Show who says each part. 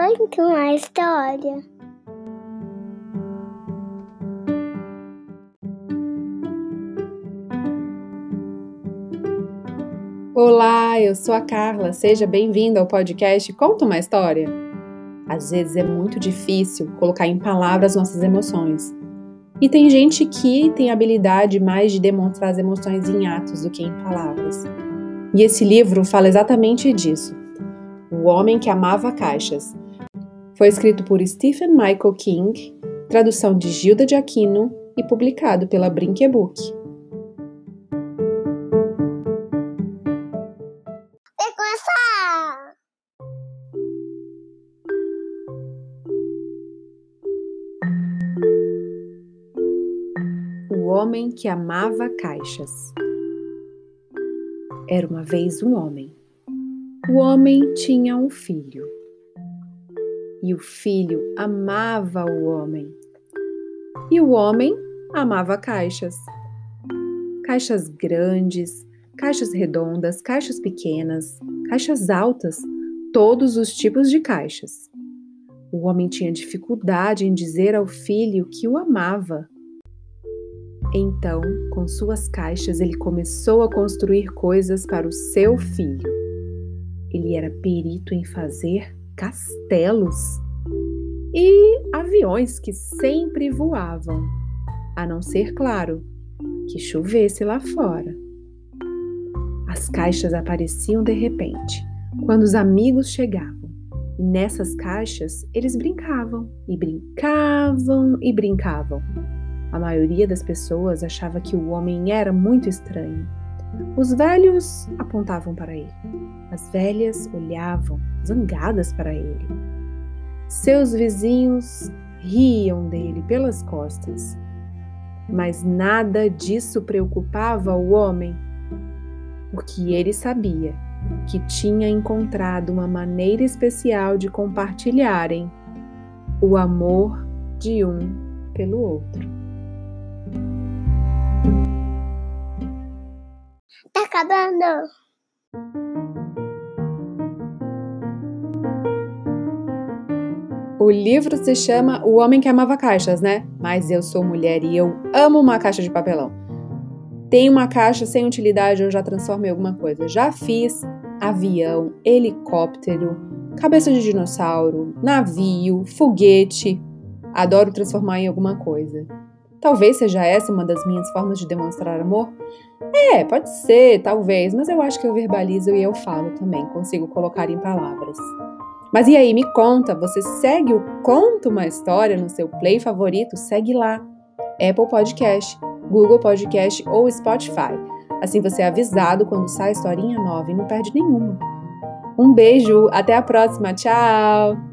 Speaker 1: Conta uma história.
Speaker 2: Olá, eu sou a Carla. Seja bem-vindo ao podcast Conta uma História. Às vezes é muito difícil colocar em palavras nossas emoções. E tem gente que tem habilidade mais de demonstrar as emoções em atos do que em palavras. E esse livro fala exatamente disso. O Homem que Amava Caixas. Foi escrito por Stephen Michael King, tradução de Gilda de Aquino e publicado pela Brinquebook. O Homem que Amava Caixas. Era uma vez um homem o homem tinha um filho. E o filho amava o homem. E o homem amava caixas. Caixas grandes, caixas redondas, caixas pequenas, caixas altas, todos os tipos de caixas. O homem tinha dificuldade em dizer ao filho que o amava. Então, com suas caixas, ele começou a construir coisas para o seu filho. Ele era perito em fazer castelos e aviões que sempre voavam, a não ser, claro, que chovesse lá fora. As caixas apareciam de repente, quando os amigos chegavam. E nessas caixas eles brincavam, e brincavam, e brincavam. A maioria das pessoas achava que o homem era muito estranho os velhos apontavam para ele. As velhas olhavam, zangadas para ele. Seus vizinhos riam dele pelas costas. Mas nada disso preocupava o homem, porque ele sabia que tinha encontrado uma maneira especial de compartilharem o amor de um pelo outro.
Speaker 1: Acabando.
Speaker 2: O livro se chama O Homem que Amava Caixas, né? Mas eu sou mulher e eu amo uma caixa de papelão. Tem uma caixa sem utilidade, eu já transformo em alguma coisa. Já fiz avião, helicóptero, cabeça de dinossauro, navio, foguete. Adoro transformar em alguma coisa. Talvez seja essa uma das minhas formas de demonstrar amor. É, pode ser, talvez, mas eu acho que eu verbalizo e eu falo também, consigo colocar em palavras. Mas e aí, me conta, você segue o Conta uma História no seu play favorito? Segue lá. Apple Podcast, Google Podcast ou Spotify. Assim você é avisado quando sai historinha nova e não perde nenhuma. Um beijo, até a próxima, tchau!